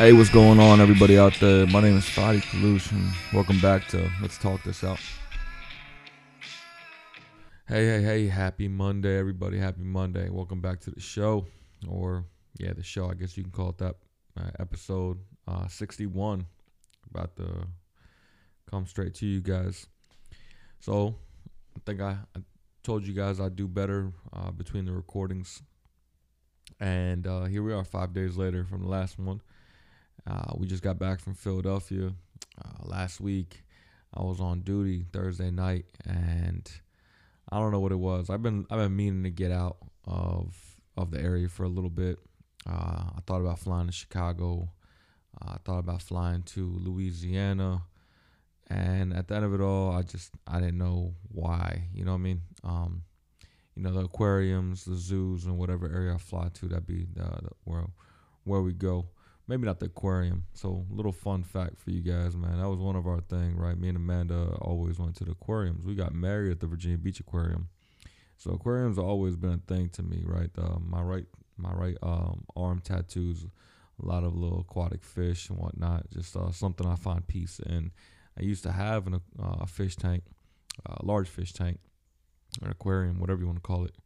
Hey, what's going on, everybody out there? My name is Fadi Kalush, and welcome back to Let's Talk This Out. Hey, hey, hey, happy Monday, everybody. Happy Monday. Welcome back to the show, or yeah, the show, I guess you can call it that. Uh, episode uh, 61. About to come straight to you guys. So, I think I, I told you guys I'd do better uh, between the recordings. And uh, here we are, five days later from the last one. Uh, we just got back from Philadelphia uh, last week. I was on duty Thursday night, and I don't know what it was. I've been I've been meaning to get out of of the area for a little bit. Uh, I thought about flying to Chicago. Uh, I thought about flying to Louisiana, and at the end of it all, I just I didn't know why. You know what I mean? Um, you know the aquariums, the zoos, and whatever area I fly to, that'd be the, the, where where we go maybe not the aquarium. So, little fun fact for you guys, man. That was one of our thing, right? Me and Amanda always went to the aquariums. We got married at the Virginia Beach Aquarium. So aquariums always been a thing to me, right? Uh, my right my right um, arm tattoos, a lot of little aquatic fish and whatnot. Just uh, something I find peace in. I used to have an, uh, a fish tank, a large fish tank, an aquarium, whatever you want to call it.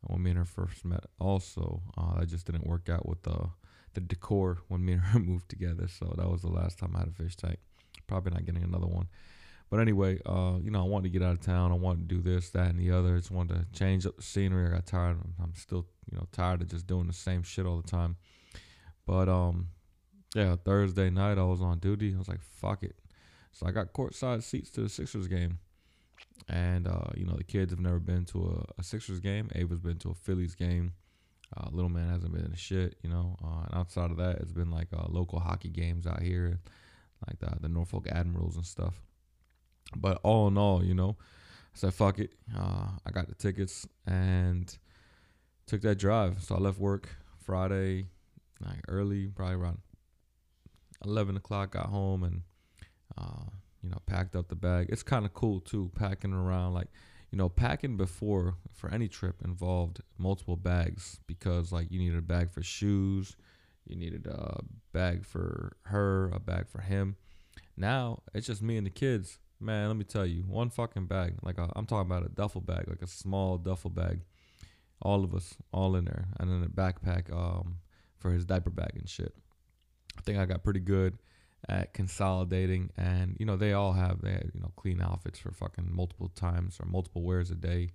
When me and her first met, also, uh, that just didn't work out with the the decor when me and her moved together. So that was the last time I had a fish tank. Probably not getting another one. But anyway, uh, you know, I wanted to get out of town. I wanted to do this, that, and the other. I just wanted to change up the scenery. I got tired. I'm still, you know, tired of just doing the same shit all the time. But um, yeah, Thursday night I was on duty. I was like, fuck it. So I got courtside seats to the Sixers game. And uh, you know, the kids have never been to a, a Sixers game. Ava's been to a Phillies game. Uh, little man hasn't been in a shit, you know. Uh, and outside of that, it's been like uh, local hockey games out here, like the, the Norfolk Admirals and stuff. But all in all, you know, I said fuck it. Uh, I got the tickets and took that drive. So I left work Friday, like early, probably around eleven o'clock. Got home and uh, you know packed up the bag. It's kind of cool too, packing around like you know, packing before for any trip involved multiple bags because like you needed a bag for shoes, you needed a bag for her, a bag for him. Now it's just me and the kids. Man, let me tell you, one fucking bag. Like i am talking about a duffel bag, like a small duffel bag. All of us, all in there, and then a backpack um, for his diaper bag and shit. I think I got pretty good at consolidating and you know they all have they have, you know clean outfits for fucking multiple times or multiple wears a day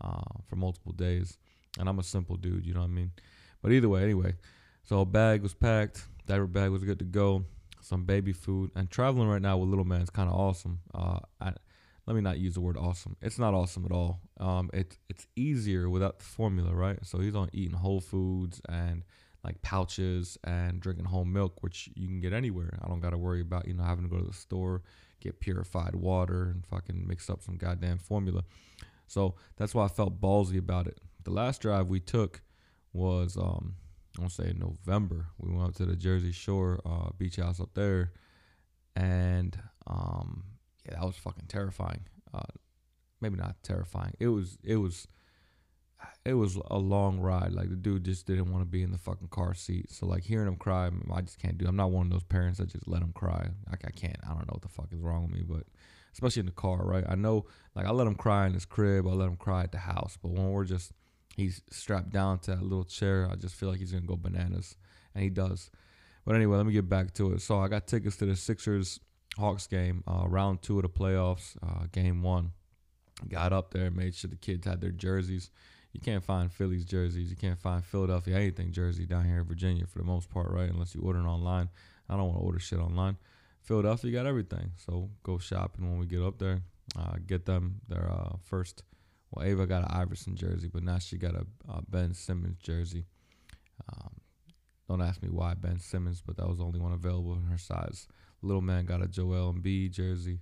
uh, for multiple days. And i'm a simple dude you know what i mean? But either way anyway so bag was packed diaper bag was good to go some baby food and traveling right now with little man is kind of awesome. Uh, I, let me not use the word awesome. It's not awesome at all. Um, it, it's easier without the formula right? So he's on eating whole foods and like pouches and drinking whole milk, which you can get anywhere. I don't got to worry about, you know, having to go to the store, get purified water and fucking mix up some goddamn formula. So that's why I felt ballsy about it. The last drive we took was, um, I want to say November. We went up to the Jersey Shore uh, beach house up there. And um, yeah, that was fucking terrifying. Uh, maybe not terrifying. It was, it was it was a long ride. Like the dude just didn't want to be in the fucking car seat. So like hearing him cry, I just can't do. I'm not one of those parents that just let him cry. Like I can't. I don't know what the fuck is wrong with me, but especially in the car, right? I know like I let him cry in his crib. I let him cry at the house. But when we're just he's strapped down to that little chair, I just feel like he's gonna go bananas, and he does. But anyway, let me get back to it. So I got tickets to the Sixers Hawks game, uh, round two of the playoffs, uh, game one. Got up there, made sure the kids had their jerseys you can't find Phillies jerseys. You can't find Philadelphia anything jersey down here in Virginia for the most part, right? Unless you order it online. I don't want to order shit online. Philadelphia got everything. So go shopping when we get up there. Uh, get them their uh, first. Well, Ava got an Iverson jersey, but now she got a, a Ben Simmons jersey. Um, don't ask me why Ben Simmons, but that was the only one available in her size. Little man got a Joel Embiid jersey.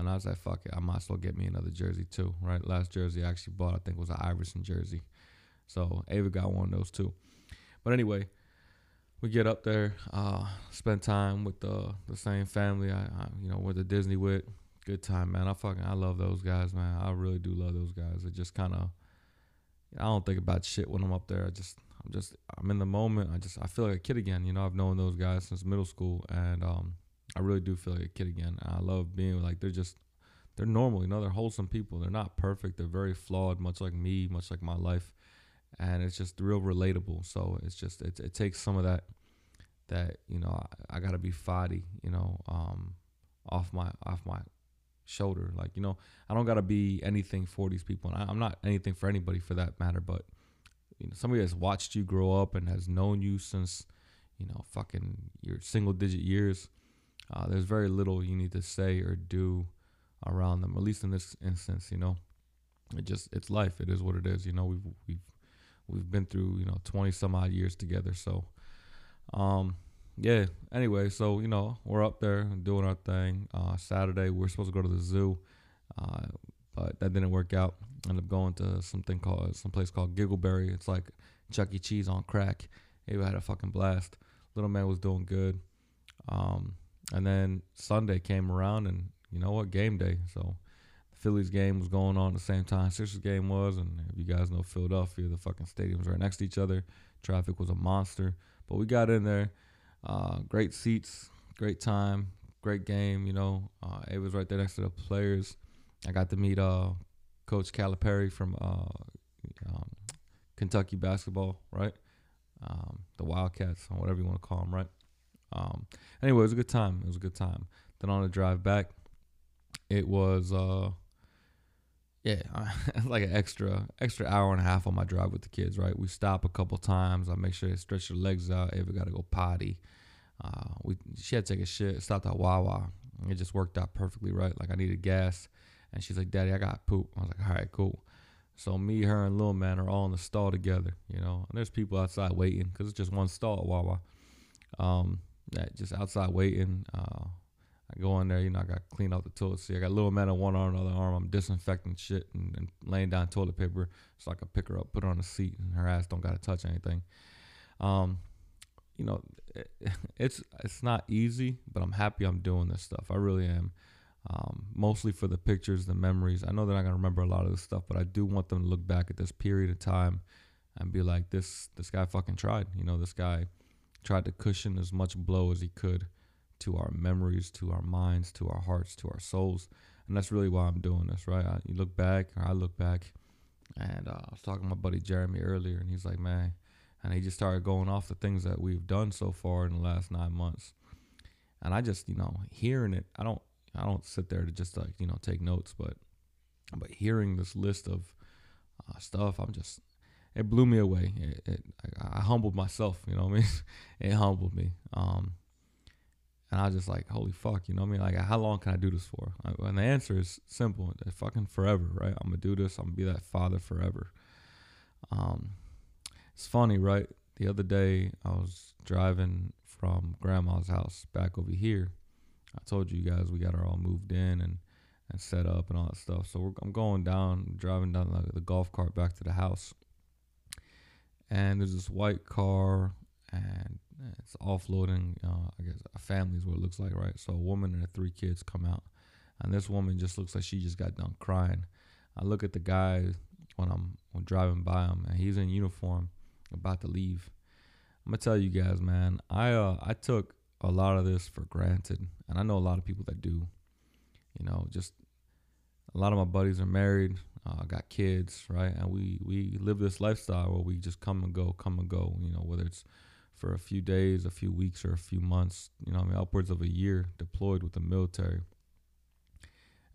And I was like, fuck it, I might as well get me another jersey too, right? Last jersey I actually bought, I think, was an Iverson jersey. So Ava got one of those too. But anyway, we get up there, uh, spend time with the the same family. I, I you know, went to Disney with. Good time, man. I fucking I love those guys, man. I really do love those guys. It just kind of I don't think about shit when I'm up there. I just I'm just I'm in the moment. I just I feel like a kid again. You know, I've known those guys since middle school, and um, I really do feel like a kid again. I love being like they're just they're normal. You know, they're wholesome people. They're not perfect. They're very flawed, much like me, much like my life, and it's just real relatable. So it's just it it takes some of that that you know I, I gotta be Fadi. You know, um, off my off my shoulder. Like you know, I don't gotta be anything for these people, and I, I'm not anything for anybody for that matter. But you know, somebody that's watched you grow up and has known you since you know fucking your single digit years. Uh, there's very little you need to say or do around them. At least in this instance, you know, it just it's life. It is what it is. You know, we've we've we've been through you know 20 some odd years together. So, um, yeah. Anyway, so you know we're up there doing our thing. Uh, Saturday we're supposed to go to the zoo, uh, but that didn't work out. Ended up going to something called some place called Giggleberry. It's like Chuck E. Cheese on crack. Hey, had a fucking blast. Little man was doing good. Um, and then Sunday came around, and you know what? Game day. So the Phillies game was going on at the same time Sixers game was, and if you guys know Philadelphia, the fucking stadiums right next to each other. Traffic was a monster, but we got in there. Uh, great seats, great time, great game. You know, uh, it was right there next to the players. I got to meet uh, Coach Calipari from uh, um, Kentucky basketball, right? Um, the Wildcats, or whatever you want to call them, right? Um, anyway, it was a good time. It was a good time. Then on the drive back, it was uh, yeah, like an extra extra hour and a half on my drive with the kids. Right, we stop a couple times. I make sure they stretch their legs out. Ava got to go potty. Uh, we she had to take a shit. Stopped at Wawa. It just worked out perfectly right. Like I needed gas, and she's like, "Daddy, I got poop." I was like, "All right, cool." So me, her, and Lil Man are all in the stall together, you know. And there's people outside waiting because it's just one stall at Wawa. Um, that just outside waiting. Uh, I go in there, you know, I got to clean out the toilet seat. I got little Man on one arm, another arm. I'm disinfecting shit and, and, laying down toilet paper so I can pick her up, put her on the seat, and her ass don't got to touch anything. Um, you know, it, it's it's not easy, but I'm happy I'm doing this stuff. I really am. Um, mostly for the pictures, the memories. I know they're not gonna remember a lot of this stuff, but I do want them to look back at this period of time and be like, this this guy fucking tried. You know, this guy tried to cushion as much blow as he could to our memories, to our minds, to our hearts, to our souls. And that's really why I'm doing this, right? I, you look back, or I look back, and uh, I was talking to my buddy Jeremy earlier, and he's like, man, and he just started going off the things that we've done so far in the last nine months. And I just, you know, hearing it, I don't, I don't sit there to just like, you know, take notes, but, but hearing this list of uh, stuff, I'm just, it blew me away. It, it I, humbled myself, you know what I mean? it humbled me. Um, and I was just like, holy fuck, you know what I mean? Like, how long can I do this for? And the answer is simple. It's fucking forever, right? I'm to do this. I'm to be that father forever. Um, it's funny, right? The other day, I was driving from grandma's house back over here. I told you guys we got her all moved in and, and set up and all that stuff. So I'm going down, driving down the, the golf cart back to the house. And there's this white car and it's offloading. Uh, I guess a family is what it looks like, right? So a woman and her three kids come out, and this woman just looks like she just got done crying. I look at the guy when I'm when driving by him, and he's in uniform, about to leave. I'm gonna tell you guys, man. I uh I took a lot of this for granted, and I know a lot of people that do. You know, just a lot of my buddies are married, uh, got kids, right? And we we live this lifestyle where we just come and go, come and go. You know, whether it's for a few days, a few weeks, or a few months, you know, I mean, upwards of a year deployed with the military.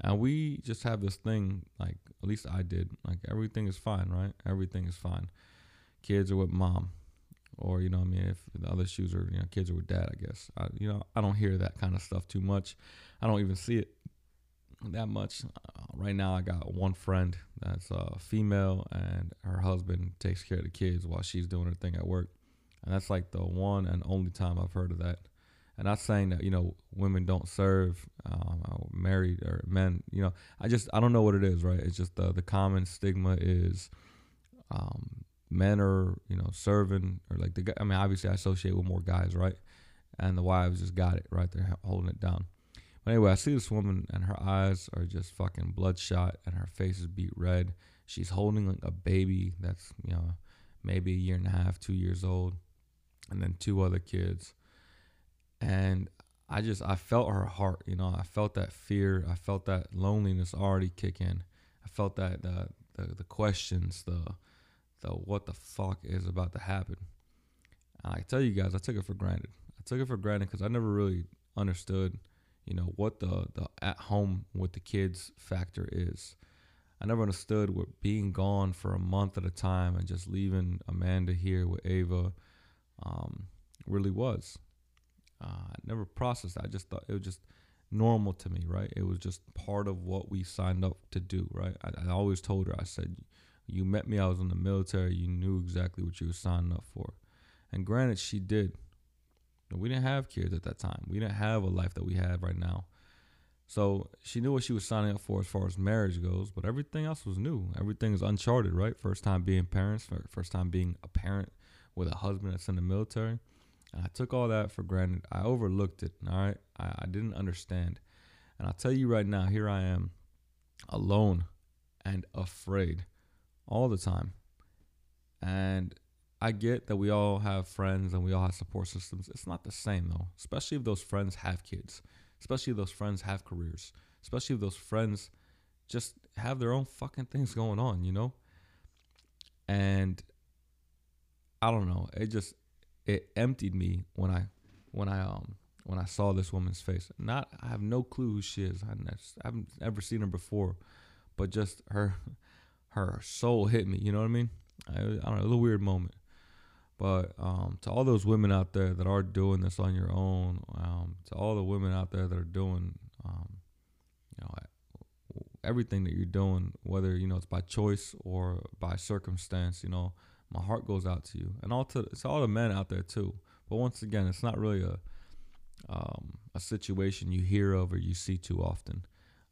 And we just have this thing, like, at least I did, like, everything is fine, right? Everything is fine. Kids are with mom. Or, you know, I mean, if the other shoes are, you know, kids are with dad, I guess. I, you know, I don't hear that kind of stuff too much. I don't even see it that much. Uh, right now, I got one friend that's a uh, female, and her husband takes care of the kids while she's doing her thing at work and that's like the one and only time I've heard of that. And not saying that you know women don't serve, um, married or men. You know, I just I don't know what it is, right? It's just the the common stigma is um, men are you know serving or like the I mean obviously I associate with more guys, right? And the wives just got it right there holding it down. But anyway, I see this woman and her eyes are just fucking bloodshot and her face is beat red. She's holding like a baby that's you know maybe a year and a half, two years old, and then two other kids. And I just I felt her heart, you know. I felt that fear. I felt that loneliness already kick in. I felt that the the, the questions, the the what the fuck is about to happen. And I tell you guys, I took it for granted. I took it for granted because I never really understood, you know, what the the at home with the kids factor is. I never understood what being gone for a month at a time and just leaving Amanda here with Ava um, really was. Uh, I never processed that. I just thought it was just normal to me, right? It was just part of what we signed up to do, right? I, I always told her, I said, you met me, I was in the military, you knew exactly what you were signing up for. And granted, she did. We didn't have kids at that time. We didn't have a life that we have right now. So she knew what she was signing up for as far as marriage goes, but everything else was new. Everything is uncharted, right? First time being parents, first time being a parent with a husband that's in the military. And I took all that for granted. I overlooked it. All right. I, I didn't understand. And I'll tell you right now, here I am alone and afraid all the time. And I get that we all have friends and we all have support systems. It's not the same though, especially if those friends have kids, especially if those friends have careers, especially if those friends just have their own fucking things going on, you know? And I don't know. It just it emptied me when I when I um when I saw this woman's face. Not I have no clue who she is. I, haven't ever seen her before, but just her her soul hit me. You know what I mean? I, I don't know. A weird moment. But um, to all those women out there that are doing this on your own, um, to all the women out there that are doing, um, you know, everything that you're doing, whether you know it's by choice or by circumstance, you know, my heart goes out to you, and all to it's all the men out there too. But once again, it's not really a um, a situation you hear of or you see too often.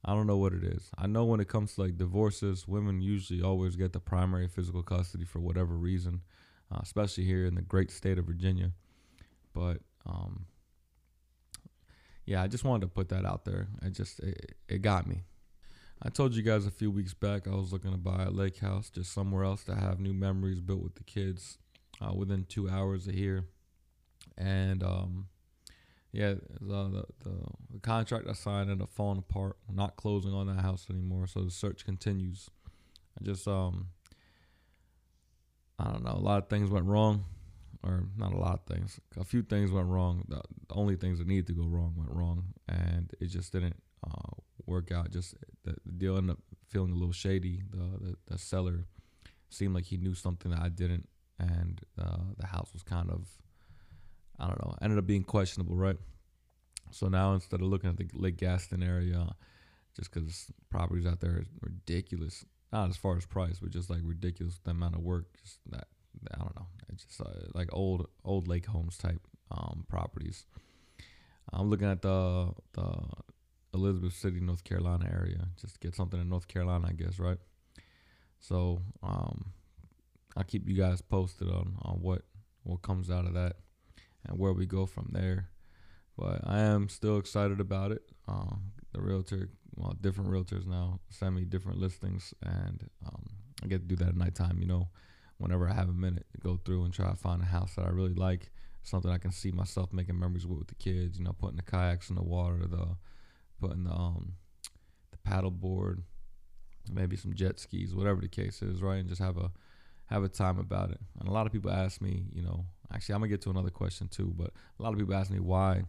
I don't know what it is. I know when it comes to like divorces, women usually always get the primary physical custody for whatever reason, uh, especially here in the great state of Virginia. But um, yeah, I just wanted to put that out there. It just it, it got me. I told you guys a few weeks back I was looking to buy a lake house just somewhere else to have new memories built with the kids uh, within two hours of here. And um, yeah, the, the, the contract I signed ended up falling apart. I'm not closing on that house anymore, so the search continues. I just um, I don't know. A lot of things went wrong, or not a lot of things. A few things went wrong. The, only things that needed to go wrong went wrong, and it just didn't uh, work out. Just the, the, deal ended up feeling a little shady. The, the, the seller seemed like he knew something that I didn't, and uh, the house was kind of I don't know ended up being questionable, right? So now instead of looking at the Lake Gaston area, just because properties out there are ridiculous, not as far as price, but just like ridiculous the amount of work. Just that I don't know, it's just uh, like old old lake homes type um, properties. I'm looking at the the Elizabeth City, North Carolina area. Just get something in North Carolina, I guess, right? So um, I'll keep you guys posted on, on what what comes out of that and where we go from there. But I am still excited about it. Uh, the realtor, well, different realtors now send me different listings, and um, I get to do that at nighttime. You know, whenever I have a minute to go through and try to find a house that I really like, something I can see myself making memories with with the kids. You know, putting the kayaks in the water, the putting the um the paddle board, maybe some jet skis, whatever the case is, right? And just have a have a time about it. And a lot of people ask me, you know, actually I'm gonna get to another question too, but a lot of people ask me why.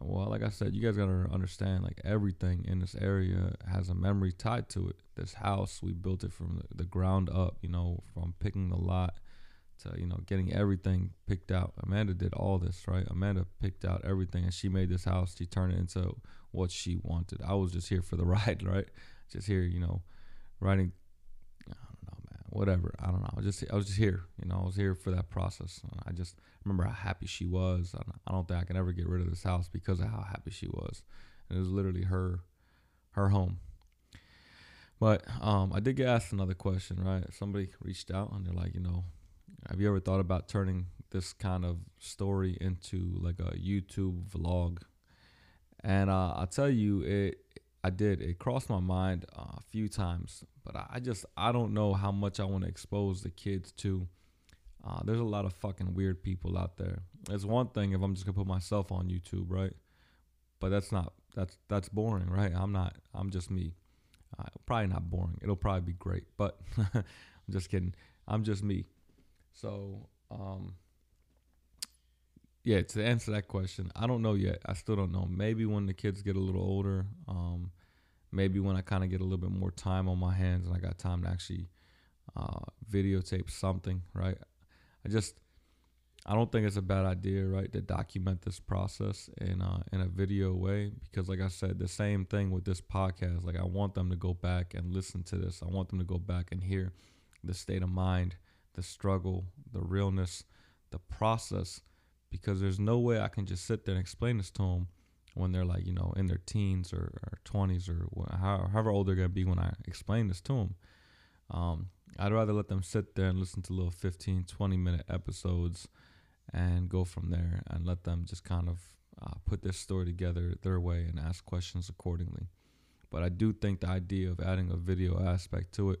Well, like I said, you guys gotta understand, like everything in this area has a memory tied to it. This house, we built it from the, ground up, you know, from picking the lot to you know getting everything picked out. Amanda did all this, right? Amanda picked out everything, and she made this house. She turned it into what she wanted. I was just here for the ride, right? Just here, you know, riding. I don't know, man. Whatever. I don't know. I was just I was just here. You know, I was here for that process. I just remember how happy she was. I don't think I can ever get rid of this house because of how happy she was. And it was literally her, her home. But um, I did get asked another question, right? Somebody reached out and they're like, you know, have you ever thought about turning this kind of story into like a YouTube vlog? And uh, I'll tell you, it I did. It crossed my mind uh, a few times, but I just I don't know how much I want to expose the kids to Uh, there's a lot of fucking weird people out there. It's one thing if I'm just gonna put myself on YouTube, right? But that's not that's that's boring, right? I'm not. I'm just me. Uh, probably not boring. It'll probably be great, but I'm just kidding. I'm just me. So, um, yeah. To answer that question, I don't know yet. I still don't know. Maybe when the kids get a little older, um, maybe when I kind of get a little bit more time on my hands and I got time to actually uh, videotape something, right? I just I don't think it's a bad idea, right, to document this process in uh, in a video way because, like I said, the same thing with this podcast. Like I want them to go back and listen to this. I want them to go back and hear the state of mind, the struggle, the realness, the process, because there's no way I can just sit there and explain this to them when they're like you know in their teens or, or 20s or however old they're gonna be when I explain this to them. Um, I'd rather let them sit there and listen to little 15, 20 minute episodes and go from there and let them just kind of uh, put this story together their way and ask questions accordingly. But I do think the idea of adding a video aspect to it,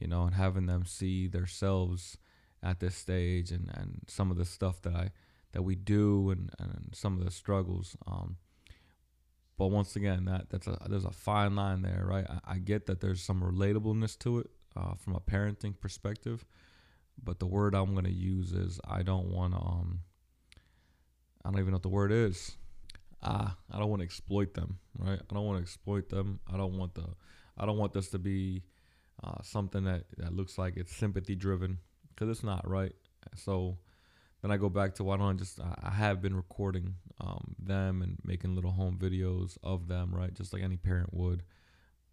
you know, and having them see themselves at this stage and, and some of the stuff that I that we do and, and some of the struggles. Um, but once again, that that's a there's a fine line there, right? I, I get that there's some relatableness to it uh, from a parenting perspective, but the word I'm gonna use is I don't want to. Um, I don't even know what the word is. Ah, I don't want to exploit them, right? I don't want to exploit them. I don't want the. I don't want this to be uh, something that that looks like it's sympathy driven because it's not, right? So then I go back to why don't I just I have been recording um, them and making little home videos of them, right? Just like any parent would.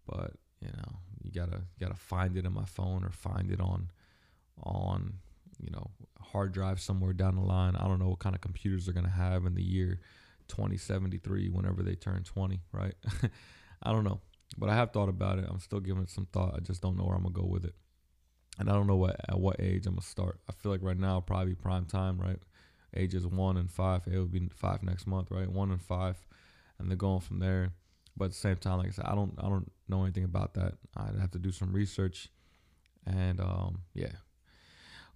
But you know, you gotta gotta find it in my phone or find it on on you know hard drive somewhere down the line. I don't know what kind of computers they're gonna have in the year 2073 whenever they turn 20, right? I don't know, but I have thought about it. I'm still giving it some thought. I just don't know where I'm gonna go with it, and I don't know what at what age I'm gonna start. I feel like right now probably prime time, right? Ages one and five. It would be five next month, right? One and five, and they're going from there. But at the same time, like I said, I don't I don't know anything about that. I'd have to do some research, and um, yeah,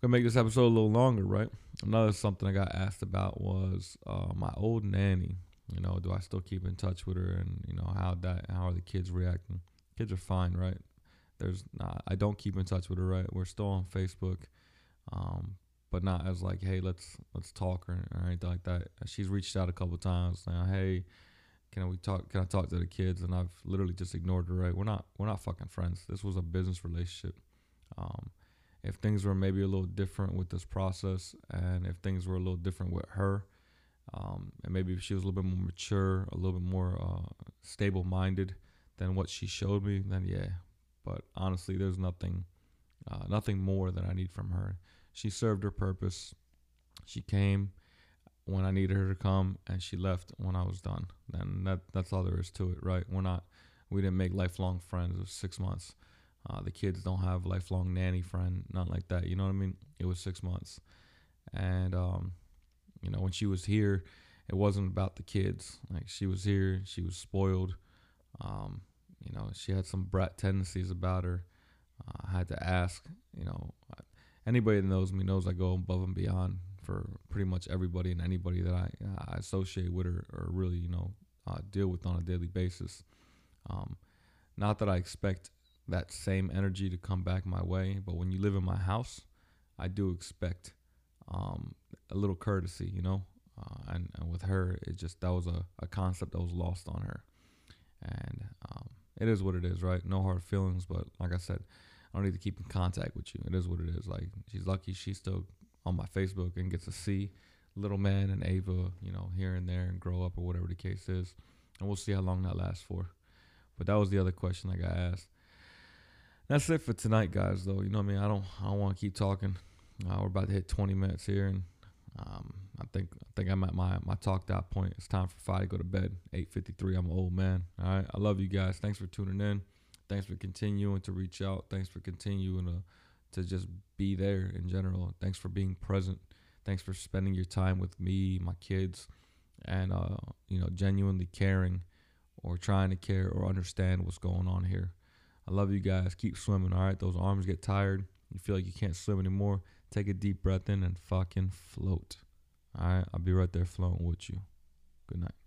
gonna make this episode a little longer, right? Another something I got asked about was uh, my old nanny. You know, do I still keep in touch with her, and you know how that how are the kids reacting? Kids are fine, right? There's not. I don't keep in touch with her, right? We're still on Facebook, um, but not as like, hey, let's let's talk or, or anything like that. She's reached out a couple times, saying, hey, can we talk? Can I talk to the kids? And I've literally just ignored her. Right? We're not we're not fucking friends. This was a business relationship. Um, if things were maybe a little different with this process and if things were a little different with her um, and maybe if she was a little bit more mature a little bit more uh, stable minded than what she showed me then yeah but honestly there's nothing uh, nothing more that i need from her she served her purpose she came when i needed her to come and she left when i was done and that that's all there is to it right we're not we didn't make lifelong friends was six months uh, the kids don't have lifelong nanny friend, not like that. You know what I mean? It was six months, and um, you know when she was here, it wasn't about the kids. Like she was here, she was spoiled. Um, you know, she had some brat tendencies about her. Uh, I had to ask. You know, anybody that knows me knows I go above and beyond for pretty much everybody and anybody that I, I associate with or, or really you know uh, deal with on a daily basis. Um, not that I expect that same energy to come back my way. But when you live in my house, I do expect um, a little courtesy, you know. Uh, and, and, with her, it just that was a, a concept that was lost on her, and um, it is what it is, right? No hard feelings, but like I said, I don't need to keep in contact with you. It is what it is. Like she's lucky she's still on my Facebook and gets to see little man and Ava, you know, here and there and grow up or whatever the case is, and we'll see how long that lasts for. But that was the other question I got asked. That's it for tonight, guys. Though you know, what I mean, I don't, I don't want to keep talking. Uh, we're about to hit 20 minutes here, and um, I think, I think I'm at my my talked out point. It's time for five to go to bed. 8:53. I'm an old man. All right. I love you guys. Thanks for tuning in. Thanks for continuing to reach out. Thanks for continuing to to just be there in general. Thanks for being present. Thanks for spending your time with me, my kids, and uh, you know, genuinely caring or trying to care or understand what's going on here. I love you guys. Keep swimming, all right? Those arms get tired. You feel like you can't swim anymore. take a deep breath in and fucking float. All right, I'll be right there flowing with you. Good night.